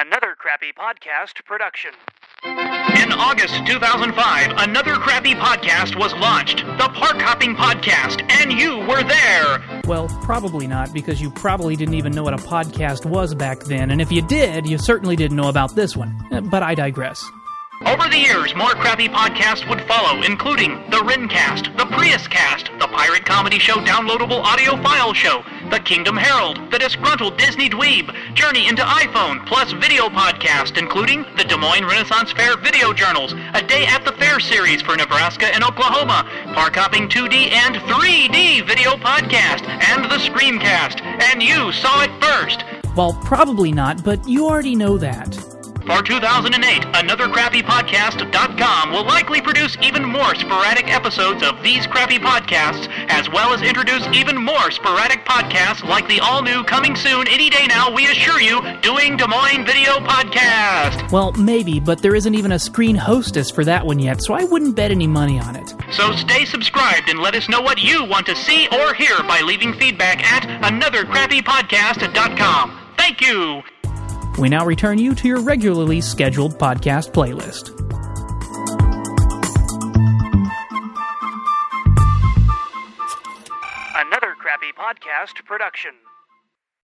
Another crappy podcast production. In August 2005, another crappy podcast was launched, the Park Hopping Podcast, and you were there. Well, probably not, because you probably didn't even know what a podcast was back then, and if you did, you certainly didn't know about this one. But I digress. Over the years, more crappy podcasts would follow, including the Rincast, the Prius Cast, the Pirate Comedy Show Downloadable Audio File Show, the Kingdom Herald, the Disgruntled Disney Dweeb, Journey into iPhone, plus video podcast, including the Des Moines Renaissance Fair Video Journals, a Day at the Fair series for Nebraska and Oklahoma, Park Hopping 2D and 3D video podcast, and the Screamcast. And you saw it first. Well, probably not, but you already know that. For 2008, AnotherCrappyPodcast.com will likely produce even more sporadic episodes of these crappy podcasts, as well as introduce even more sporadic podcasts like the all-new coming soon any day now, we assure you, Doing Des Moines Video Podcast. Well, maybe, but there isn't even a screen hostess for that one yet, so I wouldn't bet any money on it. So stay subscribed and let us know what you want to see or hear by leaving feedback at AnotherCrappyPodcast.com. Thank you! We now return you to your regularly scheduled podcast playlist. Another crappy podcast production.